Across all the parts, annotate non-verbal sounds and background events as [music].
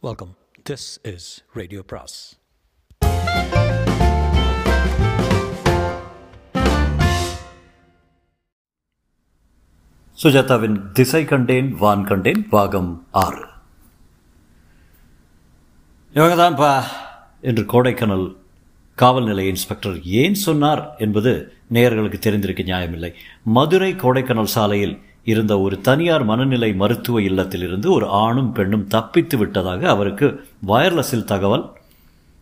Welcome this is radio பிராஸ் சுஜாதாவின் திசை கண்டேன் வான் கண்டேன் பாகம் ஆறு. இவங்க என்று கோடைக்கானல் காவல் நிலைய இன்ஸ்பெக்டர் ஏன் சொன்னார் என்பது நேயர்களுக்கு தெரிந்திருக்க நியாயமில்லை. மதுரை கோடைக்கானல் சாலையில் இருந்த ஒரு தனியார் மனநிலை மருத்துவ இல்லத்திலிருந்து ஒரு ஆணும் பெண்ணும் தப்பித்து விட்டதாக அவருக்கு வயர்லெஸில் தகவல்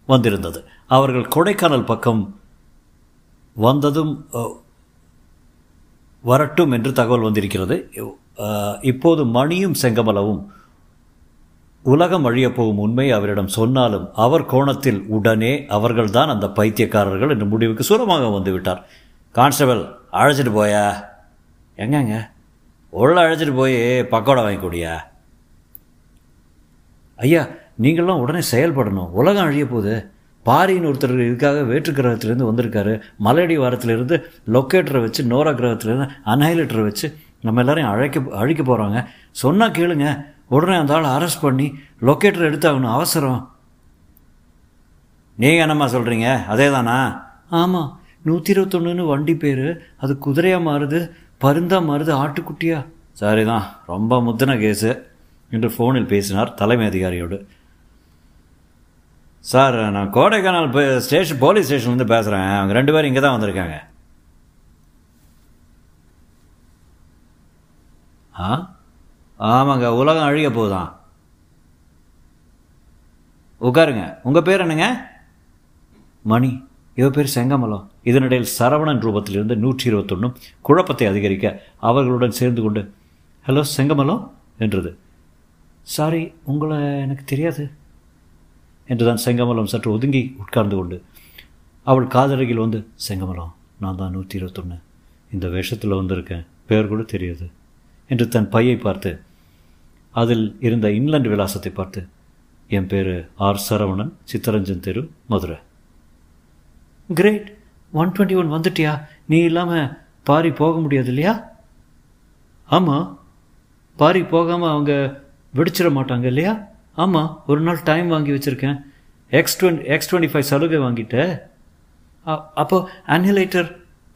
வந்திருந்தது. அவர்கள் கொடைக்கானல் பக்கம் வந்ததும் வரட்டும் என்று தகவல் வந்திருக்கிறது. இப்போது மணியும் செங்கமலவும் உலகம் அழியப் போகும் உண்மை அவரிடம் சொன்னாலும் அவர் கோணத்தில் உடனே அவர்கள்தான் அந்த பைத்தியக்காரர்கள் என்று முடிவுக்கு சுரமாக வந்துவிட்டார். கான்ஸ்டபிள் அழைச்சிட்டு போயா? எங்கங்க? உள்ள அழைச்சிட்டு போய் பக்கோடா வாங்கி கொடியா? ஐயா நீங்களாம் உடனே செயல்படணும். உலகம் அழிய போகுது. பாரின்னு ஒருத்தர் இதுக்காக வேற்று கிரகத்திலேருந்து வந்திருக்காரு. மலையடி வாரத்திலேருந்து லொக்கேட்டரை வச்சு நோரா கிரகத்திலேருந்து அன்ஹைலேட்டரை வச்சு நம்ம எல்லாரையும் அழைக்க அழிக்க போகிறாங்க சொன்னால் கேளுங்க. உடனே அந்த ஆளை அரெஸ்ட் பண்ணி லொக்கேட்டர் எடுத்தாகணும். அவசரம். நீங்கள் என்னம்மா சொல்கிறீங்க அதே தானா ஆமாம் நூற்றி இருபத்தொன்னுன்னு வண்டி பேர். அது குதிரையாக மாறுது. பருந்தா மருது ஆட்டுக்குட்டியா? சரிதான் ரொம்ப முத்தின கேஸு. என்று ஃபோனில் பேசினார் தலைமை அதிகாரியோடு. சார் நான் கோடைக்கானல் ஸ்டேஷன் போலீஸ் ஸ்டேஷன்லேருந்து பேசுகிறேன் அவங்க ரெண்டு பேரும் இங்கே தான் வந்திருக்காங்க. ஆ? ஆமாங்க உலகம் அழிய போதான் உட்காருங்க. உங்கள் பேர் என்னங்க? மணி. இவ பேர் செங்கமலம். இதனிடையில் சரவணன் ரூபத்திலிருந்து நூற்றி இருபத்தொன்னும் குழப்பத்தை அதிகரிக்க அவர்களுடன் சேர்ந்து கொண்டு ஹலோ செங்கமலம்? என்றது. சாரி உங்களை எனக்கு தெரியாது என்றுதான் செங்கமலம் சற்று ஒதுங்கி உட்கார்ந்து கொண்டு அவள் காதருகில் வந்து செங்கமலம் நான் தான் நூற்றி இருபத்தொன்று இந்த வேஷத்தில் வந்திருக்கேன் பேர் கூட தெரியாது என்று தன் பையை பார்த்து அதில் இருந்த இன்லண்ட் விலாசத்தை பார்த்து என் பேர் ஆர் சரவணன் சித்தரஞ்சன் தெரு Madurai. Great one twenty one வந்துட்டியா? நீ இல்லாமல் பாரி போக முடியாது இல்லையா ஆமாம் பாரி போகாமல் அவங்க வெடிச்சிட மாட்டாங்க இல்லையா? ஆமாம் ஒரு நாள் டைம் வாங்கி வச்சுருக்கேன். X twenty X twenty five சலுகை வாங்கிட்ட. அப்போ அன்ஹிலேட்டர்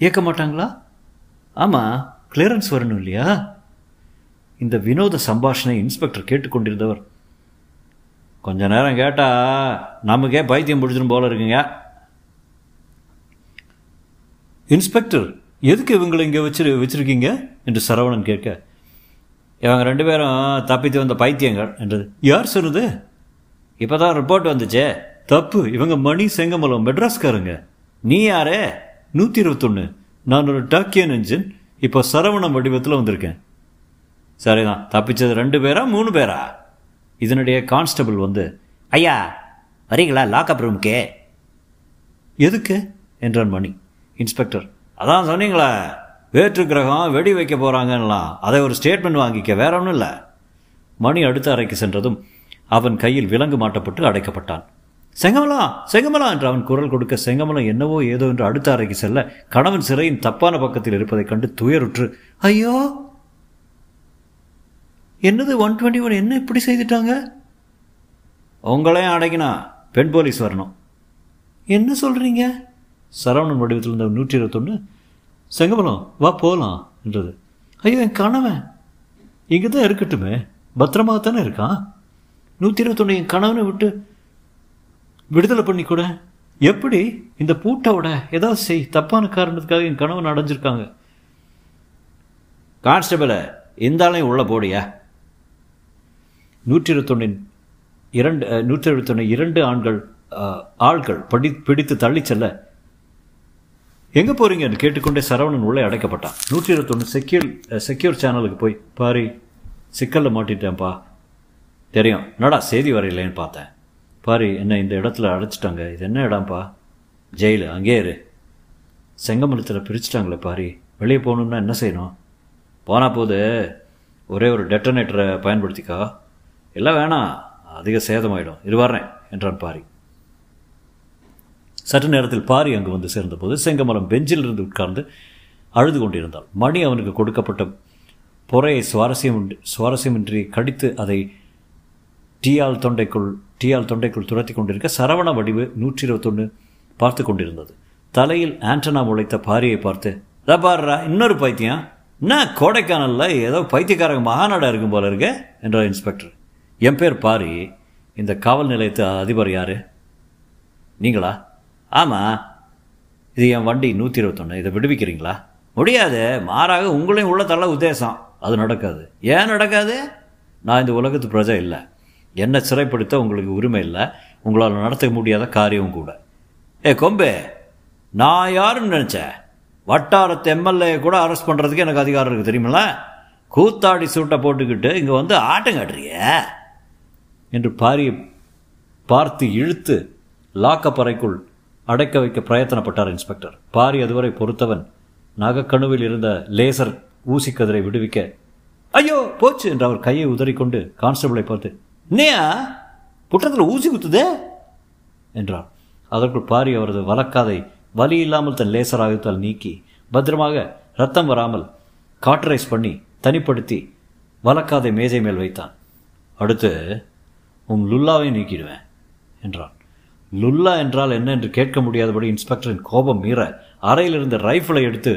இயக்க மாட்டாங்களா? ஆமாம் கிளியரன்ஸ் வரணும் இல்லையா? இந்த வினோத சம்பாஷணை இன்ஸ்பெக்டர் கேட்டுக்கொண்டிருந்தவர். கொஞ்ச நேரம் கேட்டால் நமக்கே பைத்தியம் பிடிச்சிரும் போல இருக்குங்க. இன்ஸ்பெக்டர் எதுக்கு இவங்களை இங்கே வச்சிரு வச்சுருக்கீங்க? என்று சரவணன் கேட்க இவங்க ரெண்டு பேரும் தப்பித்து வந்த பைத்தியங்கள் என்றது. யார் சொன்னது? இப்போ தான் ரிப்போர்ட் வந்துச்சே. தப்பு. இவங்க மணி செங்கமலம் மெட்ராஸ்காரங்க. நீ யாரே? நூற்றி இருபத்தொன்று நான் ஒரு டாக்கியன் இன்ஜின் இப்போ சரவணம் வடிவத்தில் வந்திருக்கேன். சரிதான். தப்பிச்சது ரெண்டு பேரா மூணு பேரா? இதனுடைய கான்ஸ்டபிள் வந்து ஐயா வரீங்களா லாக்அப் ரூமுக்கே? எதுக்கு? என்றான் மணி. இன்ஸ்பெக்டர். அதான் சொன்னீங்களே வேற்று கிரகம் வெடி வைக்க போகிறாங்கலாம் அதை ஒரு ஸ்டேட்மெண்ட் வாங்கிக்க வேற ஒன்றும் இல்லை. மணி அடுத்த அறைக்கு சென்றதும் அவன் கையில் விலங்கு மாட்டப்பட்டு அடைக்கப்பட்டான். செங்கமலா செங்கமலா என்று அவன் குரல் கொடுக்க செங்கமலம் என்னவோ ஏதோ என்று அடுத்த அறைக்கு செல்ல கணவன் சிறையின் தப்பான பக்கத்தில் இருப்பதைக் கண்டு துயருற்று ஐயோ! என்னது ஒன் டுவெண்ட்டி ஒன் என்ன இப்படி செய்துட்டாங்க? உங்களையும் அடைக்கினா பெண் போலீஸ் வரணும். என்ன சொல்கிறீங்க சரவணன் வடிவத்தில் இருந்த நூற்றி இருபத்தொன்று செங்கமலம் வா போகலாம் என்றது. ஐயோ என் கணவன். இங்கே தான் இருக்கட்டுமே பத்திரமா தானே இருக்கான்? நூற்றி இருபத்தொன்று என் கணவனை விட்டு விடுதலை பண்ணி கூட. எப்படி? இந்த பூட்டோட ஏதாவது செய் தப்பான காரணத்துக்காக என் கணவன் அடைஞ்சிருக்காங்க. கான்ஸ்டபிளை இந்த ஆளையும் உள்ள போடியா? நூற்றி இருபத்தொன்னின் இரண்டு நூற்றி இருபத்தொன்னு இரண்டு ஆண்கள் ஆள்கள் படி பிடித்து தள்ளி செல்ல. எங்கே போறீங்கன்னு கேட்டுக்கொண்டே சரவணன் உள்ளே அடைக்கப்பட்டான். நூற்றி இருபத்தொன்று செக்யூர் செக்யூர் சேனலுக்கு போய் பாரி சிக்கலில் மாட்டிட்டேன்ப்பா. தெரியும். என்னடா செய்தி வரையிலேன்னு பார்த்தேன். பாரி என்ன இந்த இடத்துல அடைச்சிட்டாங்க. இது என்ன இடம்ப்பா? ஜெயிலு. அங்கேயே இரு. செங்கமலத்தில் பிரிச்சுட்டாங்களே பாரி. வெளியே போகணுன்னா என்ன செய்யணும்? போனால் போது ஒரே ஒரு டெட்டனேட்டரை பயன்படுத்திக்கா. இல்லை வேணாம். அதிக சேதமாயிடும். இரு வர்றேன் என்றான் பாரி. சற்று நேரத்தில் பாரி அங்கு வந்து சேர்ந்தபோது செங்கமலம் பெஞ்சில் இருந்து உட்கார்ந்து அழுது கொண்டிருந்தாள். மணி அவனுக்கு கொடுக்கப்பட்ட பொறையை சுவாரஸ்யம் சுவாரஸ்யமின்றி கடித்து அதை டீயால் தொண்டைக்குள் டீயால் தொண்டைக்குள் துரத்தி கொண்டிருக்க சரவண வடிவு நூற்றி இருபத்தொன்று பார்த்து கொண்டிருந்தது. தலையில் ஆண்டனா முளைத்த பாரியை பார்த்து "இதா இன்னொரு பைத்தியம். என்ன கோடைக்கானல்ல ஏதோ பைத்தியக்காரங்க மகாநாடா இருக்கும் போல இருக்க? என்றார் இன்ஸ்பெக்டர். என் பேர் பாரி. இந்த காவல் நிலையத்து அதிபர் யாரு? நீங்களா? ஆமாம் இது என் வண்டி நூற்றி இருபத்தொன்று இதை விடுவிக்கிறீங்களா? முடியாது. மாறாக உங்களையும் உள்ள தள்ள உத்தேசம். அது நடக்காது. ஏன் நடக்காது? நான் இந்த உலகத்து பிரஜை இல்லை. என்னை சிறைப்படுத்த உங்களுக்கு உரிமை இல்லை. உங்களால் நடத்த முடியாத காரியம் கூட. ஏ கொம்பு. நான் யாருன்னு நினச்சேன் வட்டாரத்து எம்எல்ஏ கூட அரெஸ்ட் பண்ணுறதுக்கு எனக்கு அதிகாரம் இருக்குது தெரியுமில்ல? கூத்தாடி சூட்டை போட்டுக்கிட்டு இங்கே வந்து ஆட்டம் காட்டுறிய? என்று பாரியை பார்த்து இழுத்து லாக்கப் அறைக்குள் அடைக்க வைக்க பிரயத்தனப்பட்டார் இன்ஸ்பெக்டர். பாரி அதுவரை பொறுத்தவன் நகக்கணுவில் இருந்த லேசர் ஊசி கதிரை விடுவிக்க ஐயோ போச்சு என்று அவர் கையை உதறிக்கொண்டு கான்ஸ்டபிளை பார்த்து நேயா புற்றத்தில் ஊசி குத்துதே? என்றார். அதற்குள் பாரி அவரது வழக்காதை வலி இல்லாமல் தன் லேசர் ஆயுத்தால் நீக்கி பத்திரமாக ரத்தம் வராமல் காட்டரைஸ் பண்ணி தனிப்படுத்தி வழக்காதை மேஜை மேல் வைத்தான். அடுத்து உன் லுல்லாவை நீக்கிடுவேன் என்றான். லுல்லா என்றால் என்ன என்று கேட்க முடியாதபடி இன்ஸ்பெக்டரின் கோபம் மீற அறையிலிருந்து ரைஃபிளை எடுத்து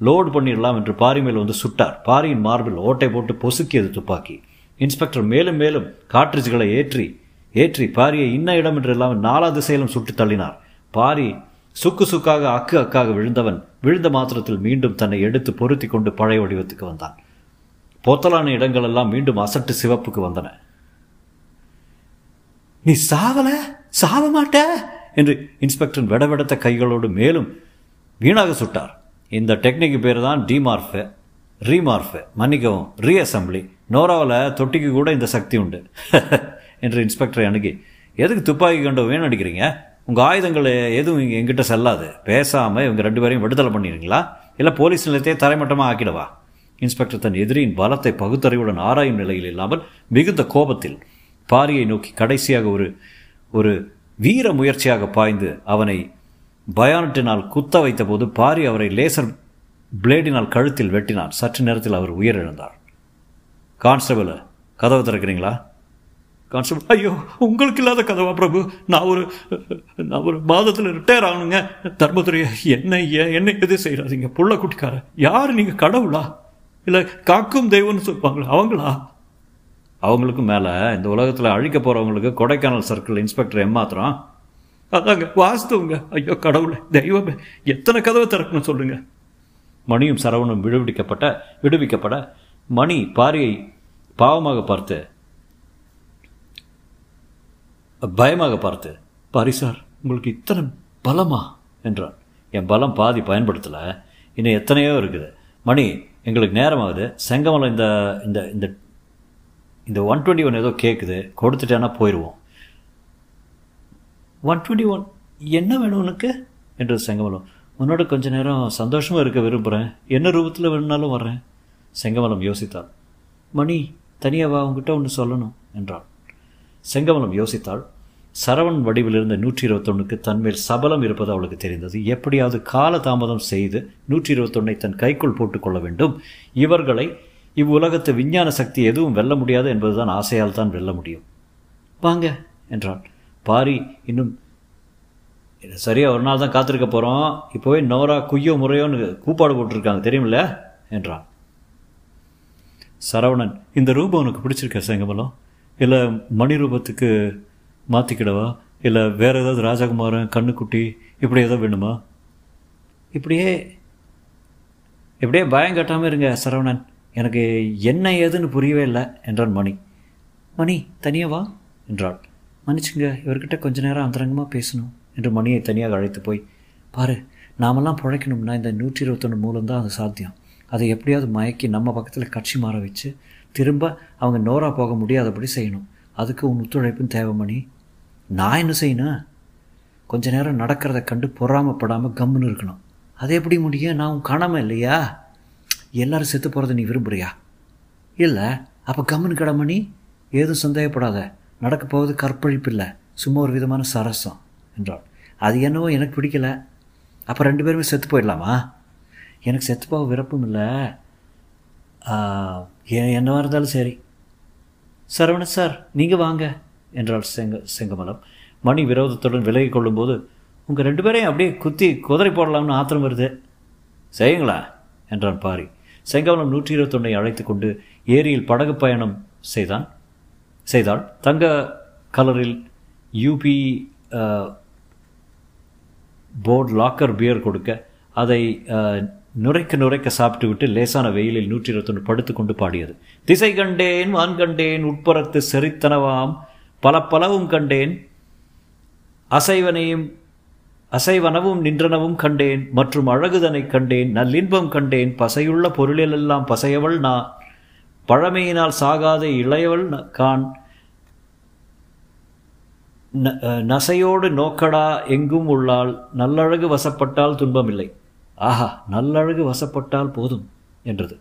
லோடு பண்ணிடலாம் என்று பாரி மேல் வந்து சுட்டார். பாரியின் மார்பில் ஓட்டை போட்டு பொசுக்கியது துப்பாக்கி. இன்ஸ்பெக்டர் மேலும் மேலும் காட்ரிஜ்களை ஏற்றி ஏற்றி பாரியை இன்ன இடம் என்று இல்லாமல் நாலா திசையிலும் சுட்டு தள்ளினார். பாரி சுக்கு சுக்காக அக்கு அக்காக விழுந்தவன் விழுந்த மாத்திரத்தில் மீண்டும் தன்னை எடுத்து பொருத்தி கொண்டு பழைய வடிவத்துக்கு வந்தான். பொத்தலான இடங்களெல்லாம் மீண்டும் அசட்டு சிவப்புக்கு வந்தன. நீ சாவல? சாவ மாட்ட என்று இன்ஸ்பெக்டர் விடவிடத்த கைகளோடு மேலும் வீணாக சுட்டார். இந்த டெக்னிக்கு பேர் தான் டிமார்ஃபு ரீமார்ஃபு மன்னிக்கவும் ரீஅசம்பிளி. நோராவில் தொட்டிக்கு கூட இந்த சக்தி உண்டு. [laughs] என்று இன்ஸ்பெக்டரை அணுகி எதுக்கு துப்பாக்கி கொண்டு வீணடிக்கிறீங்க உங்கள் ஆயுதங்கள் எதுவும் இங்கே எங்கிட்ட செல்லாது. பேசாமல் இவங்க ரெண்டு பேரையும் விடுதலை பண்ணிடுங்களா இல்லை போலீஸ் நிலையத்தையே தரைமட்டமாக ஆக்கிடவா? இன்ஸ்பெக்டர் தன் எதிரியின் பலத்தை பகுத்தறிவுடன் ஆராயும் நிலையில் இல்லாமல் மிகுந்த கோபத்தில் பாரியை நோக்கி கடைசியாக ஒரு ஒரு வீர முயற்சியாக பாய்ந்து அவனை பயானட்டினால் குத்த வைத்தபோது பாரி அவரை லேசர் பிளேடினால் கழுத்தில் வெட்டினார் சற்று நேரத்தில் அவர் உயிரிழந்தார். கான்ஸ்டபிள் கதவை திறக்கிறீங்களா? கான்ஸ்டபிள் ஐயோ உங்களுக்கு இல்லாத கதவா பிரபு? நான் ஒரு நான் ஒரு மாதத்தில் ரிட்டையர் ஆகணுங்க. தர்மதுரை என்ன ஏன் என்ன எது செய்கிறாதீங்க புள்ள குட்டிக்கார யார் நீங்கள் கடவுளா? இல்லை காக்கும் தெய்வம்னு சொல்லுவாங்களா அவங்களா? அவங்களுக்கும் மேலே இந்த உலகத்தில் அழிக்க போகிறவங்களுக்கு கொடைக்கானல் சர்க்கிள் இன்ஸ்பெக்டர் ஏமாத்திரம் அதாங்க வாஸ்துவங்க ஐயோ கடவுளே தெய்வமே எத்தனை கதவை திறக்கணும் சொல்லுங்க. மணியும் சரவணும் விடுவிக்கப்பட்ட விடுவிக்கப்பட மணி பாரியை பாவமாக பார்த்து பயமாக பார்த்து பாரி சார் உங்களுக்கு இத்தனை பலமா? என்றான். என் பலம் பாதி பயன்படுத்தலை இன்னும் எத்தனையோ இருக்குது. மணி எங்களுக்கு நேரமாகுது. செங்கமலம் இந்த இந்த இந்த இந்த ஒன் டுவெண்ட்டி ஒன் ஏதோ கேட்குது கொடுத்துட்டேன்னா போயிடுவோம் ஒன் டுவெண்ட்டி ஒன் என்ன வேணும் உனக்கு? என்றது செங்கமலம். உன்னோட கொஞ்ச நேரம் சந்தோஷமாக இருக்க விரும்புகிறேன் என்ன ரூபத்தில் வேணுனாலும் வர்றேன் செங்கமலம் யோசித்தாள். மணி தனியாக வா உங்ககிட்ட ஒன்று சொல்லணும் என்றாள். செங்கமலம் யோசித்தாள். சரவணன் வடிவில் இருந்த நூற்றி இருபத்தொன்னுக்கு தன்மேல் சபலம் இருப்பது அவளுக்கு தெரிந்தது. எப்படியாவது கால தாமதம் செய்து நூற்றி இருபத்தொன்னை தன் கைக்குள் போட்டுக்கொள்ள வேண்டும். இவர்களை இவ்வுலகத்து விஞ்ஞான சக்தி எதுவும் வெல்ல முடியாது என்பதுதான் ஆசையால் தான் வெல்ல முடியும். வாங்க என்றான். பாரி இன்னும் சரியாக ஒரு நாள் தான் காத்திருக்க போகிறோம் இப்போவே நோரா குய்யோ முறையோன்னு கூப்பாடு போட்டிருக்காங்க தெரியுமில்ல? என்றான். சரவணன் இந்த ரூபம் உனக்கு பிடிச்சிருக்க செங்கமலம்? இல்லை மணி ரூபத்துக்கு மாற்றிக்கிடவா இல்லை வேறு ஏதாவது ராஜகுமாரன் கண்ணுக்குட்டி இப்படி ஏதோ வேணுமா? இப்படியே இப்படியே பயம் கட்டாமல் இருங்க சரவணன். எனக்கு என்ன ஏதுன்னு புரியவே இல்லை என்றான் மணி. மணி தனியாக வா என்றாள். மன்னிச்சுங்க இவர்கிட்ட கொஞ்ச நேரம் அந்தரங்கமாக பேசணும் என்று மணியை தனியாக அழைத்து போய் பாரு நாமெல்லாம் பிழைக்கணும்னா இந்த நூற்றி இருபத்தொன்று மூலம்தான் அது சாத்தியம். அதை எப்படியாவது மயக்கி நம்ம பக்கத்தில் கட்சி மாற வச்சு திரும்ப அவங்க நோரா போக முடியாதபடி செய்யணும். அதுக்கு உன் ஒத்துழைப்பும் தேவை மணி. நான் என்ன செய்யணும்? கொஞ்ச நேரம் நடக்கிறத கண்டு பொறாமப்படாமல் கம்முன்னு இருக்கணும். அது எப்படி முடியும்? நான் உன் காணாமல் இல்லையா? எல்லாரும் செத்து போகிறத நீ விரும்புகிறியா இல்லை. அப்போ கம்முன்னு கடமணி ஏதும் சந்தேகப்படாத. நடக்க போவது கற்பழிப்பு இல்லை சும்மா ஒரு விதமான சரசம் என்றாள். அது என்னவோ எனக்கு பிடிக்கல. அப்போ ரெண்டு பேருமே செத்து போயிடலாமா? எனக்கு செத்து போக விருப்பம் இல்லை. என்னவாக இருந்தாலும் சரி. சரவண சார் நீங்கள் வாங்க என்றாள் செங்க செங்கமலம். மணி விரோதத்துடன் விலகி கொள்ளும்போது உங்கள் ரெண்டு பேரையும் அப்படியே குத்தி குதிரை போடலாம்னு ஆத்திரம் வருது. செய்யுங்களா? என்றான் பாரி. செங்கமலம் நூற்றி இருபத்தொன்னை அழைத்து கொண்டு ஏரியில் படகு பயணம் செய்தான். செய்தாள். தங்க கலரில் யூபி போர்டு லாக்கர் பியர் கொடுக்க அதை நுரைக்க நுரைக்க சாப்பிட்டு விட்டு லேசான வெயிலில் நூற்றி இருபத்தொன்று படுத்துக்கொண்டு பாடியது. திசை கண்டேன் வான் கண்டேன் உட்புறத்து செறித்தனவாம் பல பலவும் கண்டேன் அசைவனையும் அசைவனவும் நின்றனவும் கண்டேன் மற்றும் அழகுதனை கண்டேன் நல்லின்பம் கண்டேன் பசையுள்ள பொருளிலெல்லாம் பசையவள் நான் பழமையினால் சாகாத இளையவள் கான் ந- நசையோடு நோக்கடா எங்கும் உள்ளால் நல்லழகு வசப்பட்டால் துன்பமில்லை. ஆஹா நல்லழகு வசப்பட்டால் போதும் என்றது.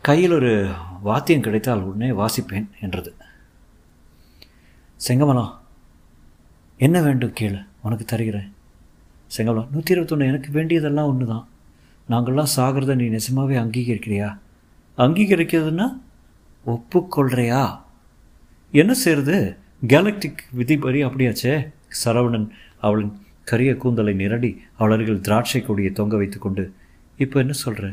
கையில் ஒரு வாத்தியம் கிடைத்தால் உடனே வாசிப்பேன் என்றது. செங்கமலம் என்ன வேண்டும் கீழே உனக்கு தருகிறேன். செங்கமலம் நூற்றி இருபத்தொன்று எனக்கு வேண்டியதெல்லாம் ஒன்று தான் நாங்கள்லாம் சாகிறத நீ நிஜமாகவே அங்கீகரிக்கிறியா? அங்கீகரிக்கிறதுன்னா ஒப்புக்கொள்றியா? என்ன செய்யறது கேலக்டிக் விதிப்படி அப்படியாச்சே? சரவணன் அவளின் கரிய கூந்தலை நிரடி அவள் அருகில் திராட்சை கொடியை தொங்க வைத்துக்கொண்டு இப்போ என்ன சொல்கிற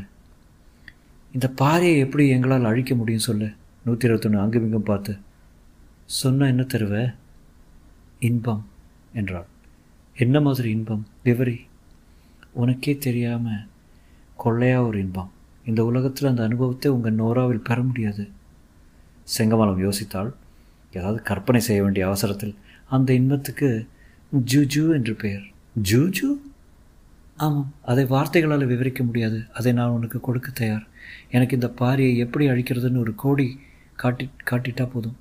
இந்த பாறையை எப்படி எங்களால் அழிக்க முடியும் சொல்லு? நூற்றி இருபத்தொன்று அங்குமிங்கும் பார்த்து சொன்ன என்ன தருவ? இன்பம் என்றாள். என்ன மாதிரி இன்பம்? விவரி உனக்கே தெரியாமல் கொள்ளையாக ஒரு இன்பம். இந்த உலகத்தில் அந்த அனுபவத்தை உங்கள் நோராவில் பெற முடியாது. செங்கமலம் யோசித்தாள் ஏதாவது கற்பனை செய்ய வேண்டிய அவசரத்தில் அந்த இன்பத்துக்கு ஜூஜூ என்று பெயர். ஜூஜூ? ஆமாம் அதை வார்த்தைகளால் விவரிக்க முடியாது. அதை நான் உனக்கு கொடுக்க தயார். எனக்கு இந்த பாரியை எப்படி அழிக்கிறதுன்னு ஒரு கோடி காட்டி காட்டிட்டா போதும்.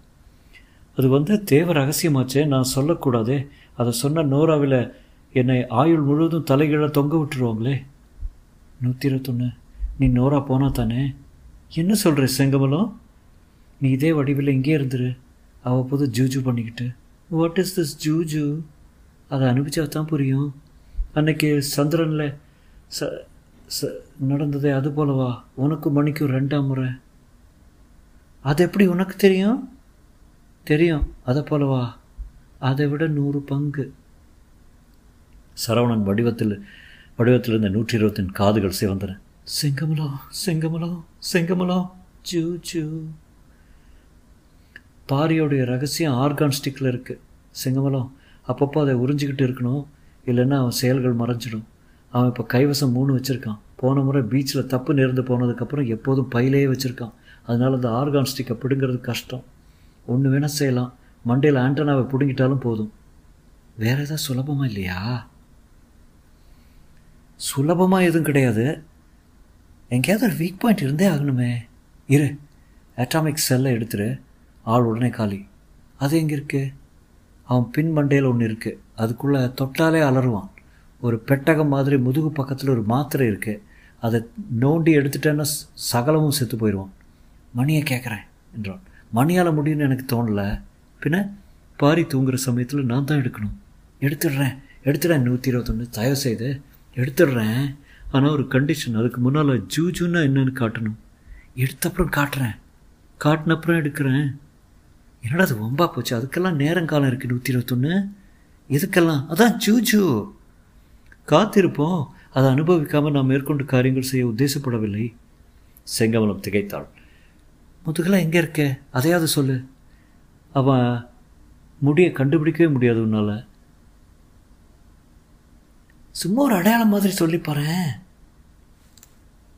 அது வந்து தேவ ரகசியமாச்சே நான் சொல்லக்கூடாதே. அதை சொன்ன நோராவில் என்னை ஆயுள் முழுவதும் தலைகீழ தொங்க விட்டுருவாங்களே? நூற்றி இருபத்தொன்று நீ நோரா போனா தானே? என்ன சொல்கிற செங்கமலம்? நீ இதே வடிவில் இங்கே இருந்துரு. அவ்வப்போது ஜூஜு பண்ணிக்கிட்டு வாட் இஸ் திஸ் ஜூஜு? அதை அனுப்பிச்சா தான் புரியும். அன்னைக்கு சந்திரனில் ச ச நடந்ததே அது போலவா? உனக்கும் மணிக்கும் ரெண்டாம் முறை. அது எப்படி உனக்கு தெரியும்? தெரியும். அதை போலவா? அதை விட நூறு பங்கு. சரவணன் வடிவத்தில் வடிவத்தில் இருந்த நூற்றி இருபத்தின் காதுகள் சிவந்தன. செங்கமலம் செங்கமலம் செங்கமலம் ஜூ ஜூ. பாரியோடைய ரகசியம் ஆர்கான் ஸ்டிக்கில் இருக்குது செங்கமலம் அப்பப்போ அதை உறிஞ்சிக்கிட்டு இருக்கணும். இல்லைன்னா அவன் செயல்கள் மறைஞ்சிடும். அவன் இப்போ கைவசம் மூணு வச்சுருக்கான். போன முறை பீச்சில் தப்பு நேர்ந்து போனதுக்கப்புறம் எப்போதும் பையிலேயே வச்சுருக்கான். அதனால அந்த ஆர்கான் ஸ்டிக்கை பிடுங்கிறது கஷ்டம். ஒன்று வேணால் செய்யலாம். மண்டையில் ஆண்டனாவை பிடுங்கிட்டாலும் போதும். வேற ஏதாவது சுலபமாக இல்லையா? சுலபமாக எதுவும் கிடையாது. எங்கேயாவது ஒரு வீக் பாயிண்ட் இருந்தே ஆகணுமே. இரு அட்டாமிக் செல்லை எடுத்துரு. ஆள் உடனே காலி. அது எங்கே இருக்கு? அவன் பின் மண்டையில் ஒன்று இருக்குது அதுக்குள்ளே தொட்டாலே அலறுவான். ஒரு பெட்டகம் மாதிரி முதுகு பக்கத்தில் ஒரு மாத்திரை இருக்குது அதை நோண்டி எடுத்துட்டேன்னா சகலமும் செத்து போயிடுவான் மணியை கேட்குறேன் என்றான். மணியால் முடியும்னு எனக்கு தோணல. பின்ன பாரி தூங்குற சமயத்தில் நான் தான் எடுக்கணும். எடுத்துடுறேன். எடுத்துடுறேன் நூற்றி இருபத்தொன்று தயவு செய்து எடுத்துடுறேன். ஆனால் ஒரு கண்டிஷன் அதுக்கு முன்னால் ஜூஜுன்னா என்னன்னு காட்டணும். எடுத்த அப்புறம் காட்டுறேன். காட்டின அப்புறம் எடுக்கிறேன். என்னடா அது வம்பா போச்சு? அதுக்கெல்லாம் நேரங்காலம் இருக்குது நூற்றி இருபத்தொன்று எதுக்கெல்லாம்? அதான் ஜூஜு. காத்திருப்போம். அதை அனுபவிக்காமல் நாம் மேற்கொண்டு காரியங்கள் செய்ய உத்தேசப்படவில்லை. செங்கமலம் திகைத்தாள். முதுகெல்லாம் எங்கே இருக்க? அதையாவது சொல்லு. அவன் முடியை கண்டுபிடிக்கவே முடியாது உன்னால். சும்மா ஒரு அடையாளம் மாதிரி சொல்லி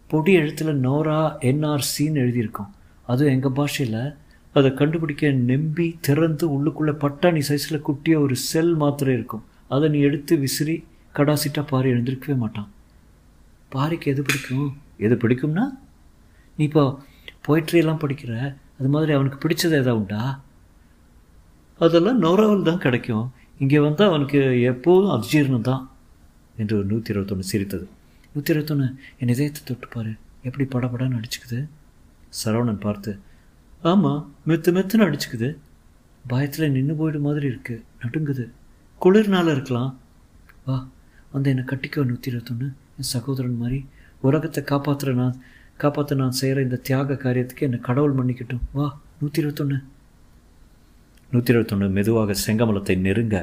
பொடி எழுத்தில் நோரா என்ஆர்சின்னு எழுதியிருக்கோம் அதுவும் எங்கள் பாஷையில் அதை கண்டுபிடிக்க நெம்பி திறந்து உள்ளுக்குள்ளே பட்டாணி சைஸில் குட்டிய ஒரு செல் மாத்திரை இருக்கும். அதை நீ எடுத்து விசிறி கடாசிட்டா பாரி எழுந்திருக்கவே மாட்டான். பாரிக்கு எது பிடிக்கும்? எது பிடிக்கும்னா? நீ இப்போ பொயிட்ரியெல்லாம் படிக்கிற அது மாதிரி அவனுக்கு பிடிச்சது எதாவது உண்டா? அதெல்லாம் நோராவில் தான் கிடைக்கும். இங்கே வந்தால் அவனுக்கு எப்போதும் அஜீர்ணம் தான் என்று ஒரு நூற்றி இருபத்தொன்று சிரித்தது. நூற்றி இருபத்தொன்று என் இதயத்தை தொட்டு பாரு. எப்படி படபடன்னு அடிச்சுக்குது? சரவணன் பார்த்து ஆமாம் மெத்து மெத்துன்னு அடிச்சுக்குது. பயத்தில் நின்று போயிடு மாதிரி இருக்குது நடுங்குது. குளிர்னால இருக்கலாம். வா வந்து என்னை கட்டிக்கோ நூற்றி இருபத்தொன்று என் சகோதரன் மாதிரி உலகத்தை காப்பாற்றுற நான் காப்பாற்ற நான் செய்கிற இந்த தியாக காரியத்துக்கு என்னை கடவுள் மன்னிக்கட்டும். வா நூற்றி இருபத்தொன்று நூற்றி இருபத்தொன்று மெதுவாக செங்கமலத்தை நெருங்க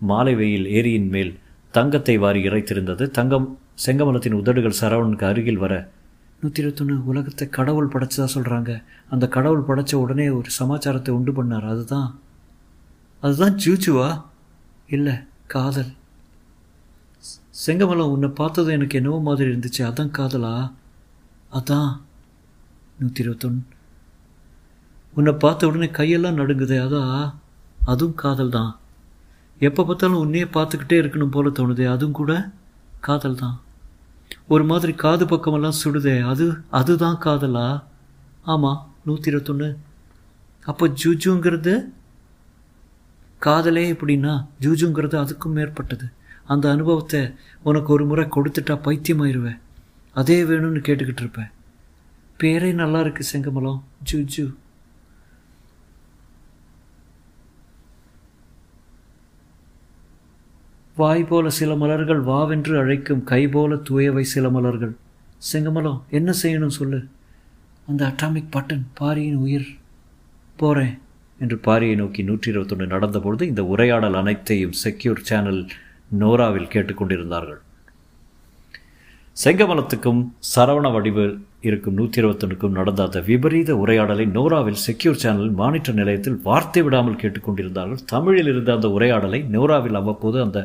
மாலை வெயில் ஏரியின் மேல் தங்கத்தை வாரி இறைத்திருந்தது. தங்கம் செங்கமலத்தின் உதடுகள் சரவணனுக்கு அருகில் வர நூற்றி இருபத்தொன்று உலகத்தை கடவுள் படைச்சதா சொல்கிறாங்க அந்த கடவுள் படைச்ச உடனே ஒரு சமாச்சாரத்தை உண்டு பண்ணார். அதுதான். அதுதான் ஜூஜுவா? இல்லை காதல். செங்கமலம் உன்னை பார்த்தது எனக்கு என்னவோ மாதிரி இருந்துச்சு. அதான் காதலா? அதான். நூற்றி இருபத்தொன்று உன்னை பார்த்த உடனே கையெல்லாம் நடுங்குதே அதான் அதுவும் காதல் தான் எப்போ பார்த்தாலும் உன்னையே பார்த்துக்கிட்டே இருக்கணும் போல தோணுதே அதுவும் கூட காதல் தான் ஒரு மாதிரி காது பக்கமெல்லாம் சுடுதே அது அதுதான் காதலா? ஆமாம் நூற்றி இருபத்தொன்று அப்போ ஜூஜுங்கிறது காதலே எப்படின்னா ஜூஜுங்கிறது அதுக்கும் மேற்பட்டது. அந்த அனுபவத்தை உனக்கு ஒரு முறை கொடுத்துட்டா பைத்தியமாயிருவேன் அதே வேணும்னு கேட்டுக்கிட்டு இருப்பேன் பேரே நல்லா இருக்கு செங்கமலம். ஜூஜு. வாய் போல சில மலர்கள் வாவென்று அழைக்கும் கை போல தூயவை சில மலர்கள். செங்கமலம் என்ன செய்யணும் சொல்லு? அந்த அட்டாமிக் பட்டன் பாரியின் உயிர். போகிறேன் என்று பாரியை நோக்கி நூற்றி இருபத்தொன்று நடந்தபொழுது இந்த உரையாடல் அனைத்தையும் செக்யூர் சேனல் நோராவில் கேட்டுக்கொண்டிருந்தார்கள். செங்கமலத்துக்கும் சரவண வடிவில் இருக்கும் நூற்றி இருபத்தொன்றுக்கும் நடந்த அந்த விபரீத உரையாடலை நோராவில் செக்யூர் சேனல் மானிட்டர் நிலையத்தில் வார்த்தை விடாமல் கேட்டுக்கொண்டிருந்தார்கள். தமிழில் இருந்த அந்த உரையாடலை நோராவில் அவ்வப்போது அந்த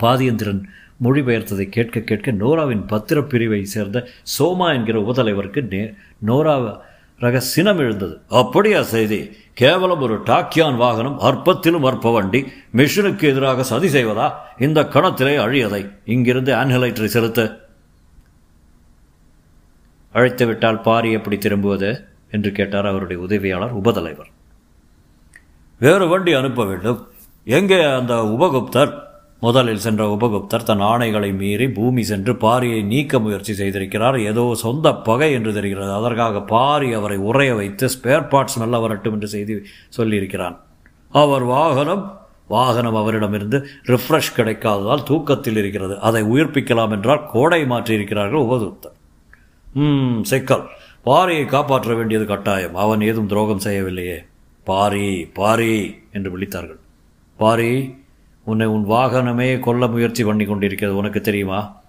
பாதியந்திரன் மொழிபெயர்த்ததை கேட்க கேட்க நோராவின் பத்திரப்பிரிவை சேர்ந்த சோமா என்கிற உபதலைவருக்கு நே நோரா ரக சினம் எழுந்தது. அப்படியா செய்தி கேவலம் ஒரு டாக்கியான் வாகனம் அற்பத்திலும் அற்ப வண்டி மிஷினுக்கு எதிராக சதி செய்வதா? இந்த கணத்திலே அழியதை இங்கிருந்து ஆன்ஹலைட்டரை செலுத்த. அழைத்து விட்டால் பாரி எப்படி திரும்புவது? என்று கேட்டார் அவருடைய உதவியாளர் உபதலைவர். வேறு வண்டி அனுப்ப வேண்டும். எங்கே அந்த உபகுப்தர்? முதலில் சென்ற உபகுப்தர் தன் ஆணைகளை மீறி பூமி சென்று பாரியை நீக்க முயற்சி செய்திருக்கிறார். ஏதோ சொந்த பகை என்று தெரிகிறது. அதற்காக பாரி அவரை உறைய வைத்து ஸ்பேர் பார்ட்ஸ் நல்லா வரட்டும் என்று செய்தி சொல்லியிருக்கிறான். அவர் வாகனம் வாகனம் அவரிடமிருந்து ரிஃப்ரெஷ் கிடைக்காததால் தூக்கத்தில் இருக்கிறது. அதை உயிர்ப்பிக்கலாம் என்றால் கோடை மாற்றியிருக்கிறார்கள் உபகுப்தர். ம் சிக்கல். பாரியை காப்பாற்ற வேண்டியது கட்டாயம். அவன் ஏதும் துரோகம் செய்யவில்லையே. பாரி பாரி என்று விழித்தார்கள். பாரி உன்னை உன் வாகனமே கொல்ல முயற்சி பண்ணி கொண்டிருக்கிறது. உனக்கு தெரியுமா?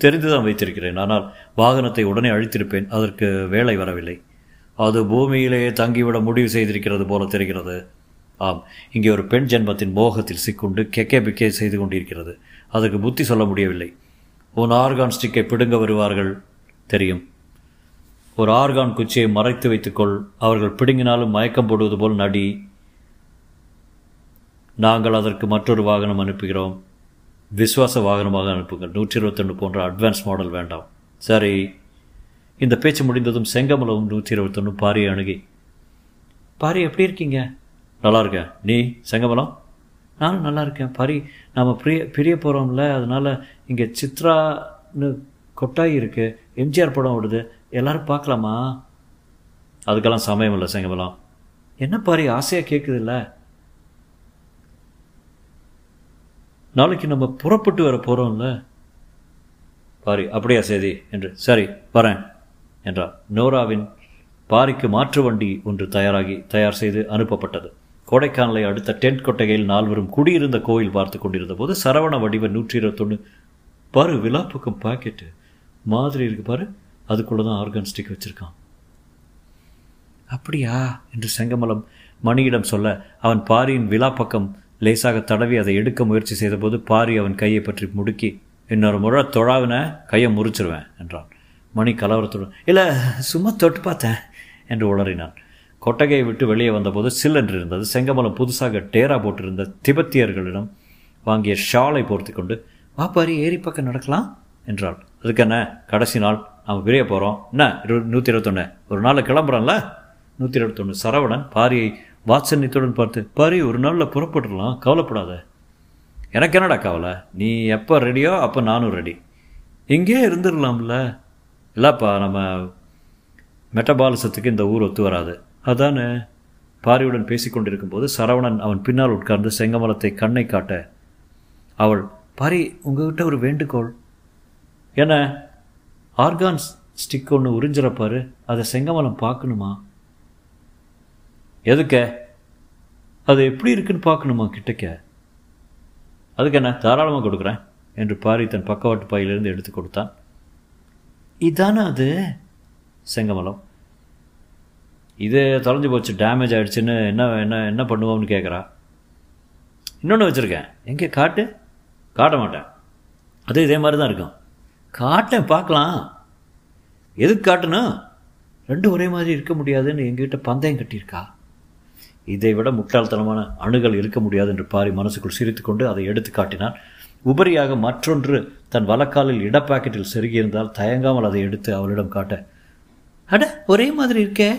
தெரிந்துதான் வைத்திருக்கிறேன். ஆனால் வாகனத்தை உடனே அழித்திருப்பேன். அதற்கு வேலை வரவில்லை. அது பூமியிலேயே தங்கிவிட முடிவு செய்திருக்கிறது போல தெரிகிறது. ஆம் இங்கே ஒரு பெண் ஜென்மத்தின் மோகத்தில் சிக்குண்டு கெக்கே பிக்கே செய்து கொண்டிருக்கிறது. அதற்கு புத்தி சொல்ல முடியவில்லை. உன் ஆர்கான் ஸ்டிக்கை பிடுங்க வருவார்கள். தெரியும். ஒரு ஆர்கான் குச்சியை மறைத்து வைத்துக்கொள். அவர்கள் பிடுங்கினாலும் மயக்கம் போடுவது போல் நடி. நாங்கள் அதற்கு மற்றொரு வாகனம் அனுப்புகிறோம். விஸ்வாச வாகனமாக அனுப்புங்கள். நூற்றி இருபத்தொன்று போன்ற அட்வான்ஸ் மாடல் வேண்டாம். சரி. இந்த பேச்சு முடிந்ததும் செங்கமலவும் நூற்றி இருபத்தொன்று பாரியை அணுகி பாரி எப்படி இருக்கீங்க? நல்லா இருக்கேன். நீ செங்கமலம்? நானும் நல்லா இருக்கேன். பாரி நாம் பிரிய பிரிய போகிறோம்ல அதனால் இங்கே சித்ரான்னு கொட்டாய் இருக்குது எம்ஜிஆர் படம் ஓடுது. எல்லோரும் பார்க்கலாமா? அதுக்கெல்லாம் சமயம் இல்லை செங்கமலம். என்ன பாரி ஆசையாக கேட்குதுல்ல நாளைக்கு நம்ம புறப்பட்டு வர போகிறோம்ல பாரி அப்படியா சேதி? என்று சரி வரேன் என்றார். நோராவின் பாரிக்கு மாற்று வண்டி ஒன்று தயாராகி தயார் செய்து அனுப்பப்பட்டது. கோடைக்கானலை அடுத்த டென்ட் கொட்டகையில் நால்வரும் குடியிருந்த கோயில் பார்த்து கொண்டிருந்த போது சரவண வடிவ நூற்றி இருபத்தொன்று பாரு விழாப்பக்கம் பாக்கெட்டு மாதிரி இருக்கு பாரு அதுக்குள்ளே தான் ஆர்கன் ஸ்டிக் வச்சுருக்கான். அப்படியா? என்று செங்கமலம் மணியிடம் சொல்ல அவன் பாரியின் விழா பக்கம் லேசாக தடவி அதை எடுக்க முயற்சி செய்தபோது பாரி அவன் கையை பற்றி முடுக்கி இன்னொரு முறை தொழாவின கையை முறிச்சிருவேன் என்றான். மணி கலவரத்துடன் இல்லை சும்மா தொட்டு பார்த்தேன் என்று உளறினான். கொட்டகையை விட்டு வெளியே வந்தபோது சில்லன்று இருந்தது செங்கமலம் புதுசாக டேரா போட்டிருந்த திபெத்தியர்களிடம் வாங்கிய ஷாலை போர்த்தி கொண்டு வா பாரி ஏரி பக்கம் நடக்கலாம் என்றாள். அதுக்கு என்ன கடைசி நாள். நாம் விரைய போகிறோம் என்ன? இரு நூற்றி இருபத்தொன்று ஒரு நாளில் கிளம்புறோம்ல? நூற்றி இருபத்தொன்று சரவணன் பாரியை வாத்சன்யத்துடன் பார்த்து பாரி ஒரு நாளில் புறப்பட்டுடலாம் கவலைப்படாத. எனக்கு என்னடா கவலை? நீ எப்போ ரெடியோ அப்போ நானும் ரெடி இங்கே இருந்துடலாம்ல. இல்லைப்பா நம்ம மெட்டபாலிசத்துக்கு இந்த ஊர் ஒத்து வராது. அதானே? பாரியுடன் பேசிக்கொண்டிருக்கும் போது சரவணன் அவன் பின்னால் உட்கார்ந்து செங்கமலத்தை கண்ணை காட்ட அவள் பாரி உங்ககிட்ட ஒரு வேண்டுகோள். என்ன? ஆர்கான்ஸ் ஸ்டிக் ஒன்று உறிஞ்சிறப்பாரு அதை செங்கமலம் பார்க்கணுமா? எதுக்க? அது எப்படி இருக்குன்னு பார்க்கணுமா கிட்டக்க? அதுக்கு என்ன தாராளமாக கொடுக்குறேன் என்று பாரி தன் பக்கவாட்டு பையிலிருந்து எடுத்து கொடுத்தான். இதானா அது? செங்கமலம். இது தொலைஞ்சு போச்சு டேமேஜ் ஆகிடுச்சின்னு என்ன என்ன என்ன பண்ணுவோம்னு கேட்குறா இன்னொன்று வச்சுருக்கேன். எங்கே காட்டு? காட்ட மாட்டேன். அது இதே மாதிரி தான் இருக்கும். காட்டேன் பார்க்கலாம். எதுக்கு காட்டணும் ரெண்டும் ஒரே மாதிரி இருக்க முடியாதுன்னு எங்ககிட்ட பந்தயம் கட்டியிருக்கா. இதை விட முட்டாள்தனமான அணுகல் இருக்க முடியாது என்று பாரி மனசுக்குள் சிரித்துக்கொண்டு அதை எடுத்து காட்டினான். உபரியாக மற்றொன்று தன் வலக்காலில் இடப்பாக்கெட்டில் செருகியிருந்தால் தயங்காமல் அதை எடுத்து அவளிடம் காட்ட அட ஒரே மாதிரி இருக்கே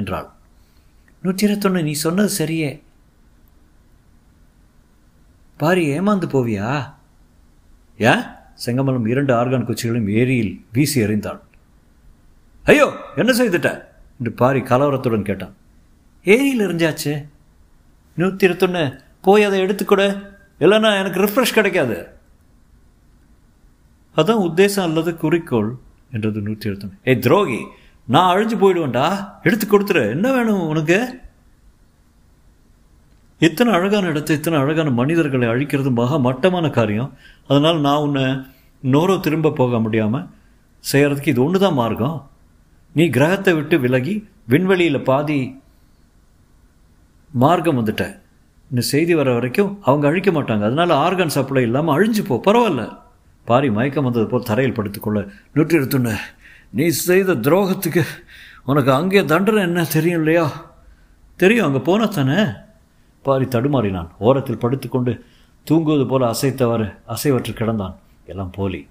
என்றாள். நூற்றி இருபத்தொன்று நீ சொன்னது சரியே. பாரி ஏமாந்து போவியா? ஏன் செங்கமலம் இரண்டு ஆர்கான் குச்சிகளையும் ஏரியில் வீசி எறிந்தாள் ஐயோ என்ன செய்துட்ட? என்று பாரி கலவரத்துடன் கேட்டான். ஏரியில் எரிஞ்சாச்சு. நூற்றி இருபத்தொன்று போய் அதை எடுத்துக்கூட. இல்லைன்னா எனக்கு ரிஃப்ரெஷ் கிடைக்காது. அதான் உத்தேசம் அல்லது குறிக்கோள் என்றது நூற்றி இருபத்தொன்று ஏய் துரோகி நான் அழிஞ்சு போயிடுவேன்டா. எடுத்து கொடுத்துரு. என்ன வேணும் உனக்கு? இத்தனை அழகான இடத்தை இத்தனை அழகான மனிதர்களை அழிக்கிறது மகா மட்டமான காரியம். அதனால் நான் உன்னை நோரோ திரும்ப போக முடியாமல் செய்கிறதுக்கு இது ஒன்று தான் மார்க்கம். நீ கிரகத்தை விட்டு விலகி விண்வெளியில் பாதி மார்க்கம் வந்துட்டேன் இந்த செய்தி வர வரைக்கும் அவங்க அழிக்க மாட்டாங்க. அதனால் ஆர்கன் சப்ளை இல்லாமல் அழிஞ்சு போ. பரவாயில்ல. பாரி மயக்கம் வந்தது போல் தரையில் படுத்துக்கொள்ள நூற்றி எடுத்துன்னு நீ செய்த துரோகத்துக்கு உனக்கு அங்கே தண்டனை என்ன? தெரியும் இல்லையா? தெரியும். அங்கே போன தானே? பாரி தடுமாறினான். ஓரத்தில் படுத்துக்கொண்டு தூங்குவது போல அசைத்தவாறு அசைவற்று கிடந்தான். எல்லாம் போலி.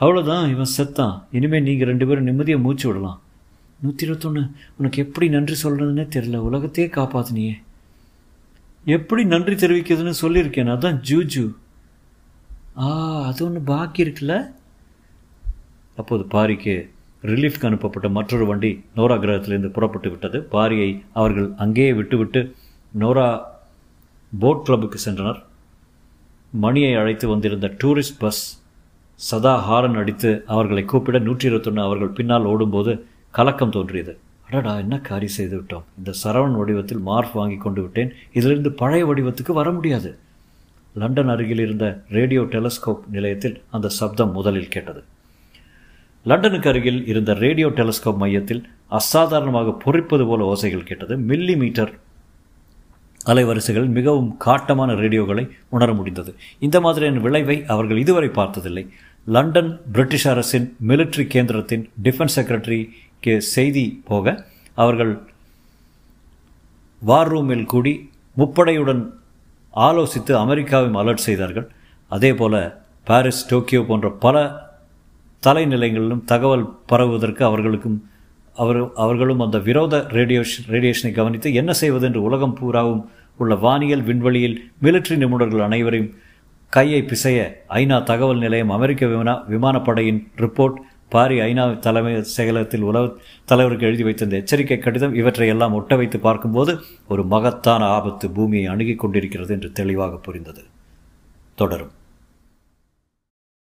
அவ்வளோதான் இவன் செத்தான். இனிமேல் நீங்கள் ரெண்டு பேரும் நிம்மதியாக மூச்சு விடலாம். நூற்றி இருபத்தொன்று உனக்கு எப்படி நன்றி சொல்கிறதுனே தெரில உலகத்தையே காப்பாற்றினியே எப்படி நன்றி தெரிவிக்கிறதுன்னு சொல்லியிருக்கேன். அதான் ஜூஜு. ஆ அது ஒன்று பாக்கி இருக்குல்ல? அப்போது பாரிக்கு ரிலீஃப்க்கு அனுப்பப்பட்ட மற்றொரு வண்டி நோரா கிரகத்திலிருந்து புறப்பட்டு விட்டது. பாரியை அவர்கள் அங்கேயே விட்டுவிட்டு நோரா போட் கிளப்புக்கு சென்றனர். மணியை அழைத்து வந்திருந்த டூரிஸ்ட் பஸ் சதா ஹாரன் அடித்து அவர்களை கூப்பிட நூற்றி இருபத்தொன்று அவர்கள் பின்னால் ஓடும்போது கலக்கம் தோன்றியது. அடடா என்ன காரியம் செய்து விட்டோம்? இந்த சரவண் வடிவத்தில் மார்ஃப் வாங்கி கொண்டு விட்டேன். இதிலிருந்து பழைய வடிவத்துக்கு வர முடியாது. லண்டன் அருகில் இருந்த ரேடியோ டெலஸ்கோப் நிலையத்தில் அந்த சப்தம் முதலில் கேட்டது. லண்டனுக்கு அருகில் இருந்த ரேடியோ டெலஸ்கோப் மையத்தில் அசாதாரணமாக பொறிப்பது போல ஓசைகள் கேட்டது. மில்லி மீட்டர் அலைவரிசைகள் மிகவும் காட்டமான ரேடியோக்களை உணர முடிந்தது. இந்த மாதிரியான விளைவை அவர்கள் இதுவரை பார்த்ததில்லை. லண்டன் பிரிட்டிஷ் அரசின் மிலிட்ரி கேந்திரத்தின் டிஃபென்ஸ் செக்ரட்டரி செய்தி போக அவர்கள் வார் ரூமில் கூடி முப்படையுடன் ஆலோசித்து அமெரிக்காவையும் அலர்ட் செய்தார்கள். அதே போல் பாரிஸ் டோக்கியோ போன்ற பல தலைநிலைகளிலும் தகவல் பரவுவதற்கு அவர்களுக்கும் அவர் அவர்களும் அந்த விரோத ரேடியோஷன் ரேடியேஷனை கவனித்து என்ன செய்வது என்று உலகம் பூராவும் உள்ள வானியல் விண்வெளியில் மிலிட்ரி நிபுணர்கள் அனைவரையும் கையை பிசைய ஐநா தகவல் நிலையம் அமெரிக்க விமான விமானப்படையின் ரிப்போர்ட் பாரி ஐநா தலைமை செயலகத்தில் உலக தலைவருக்கு எழுதி வைத்திருந்த எச்சரிக்கை கடிதம் இவற்றை எல்லாம் ஒட்ட வைத்து பார்க்கும்போது ஒரு மகத்தான ஆபத்து பூமியை அணுகி கொண்டிருக்கிறது என்று தெளிவாக புரிந்தது. தொடரும்.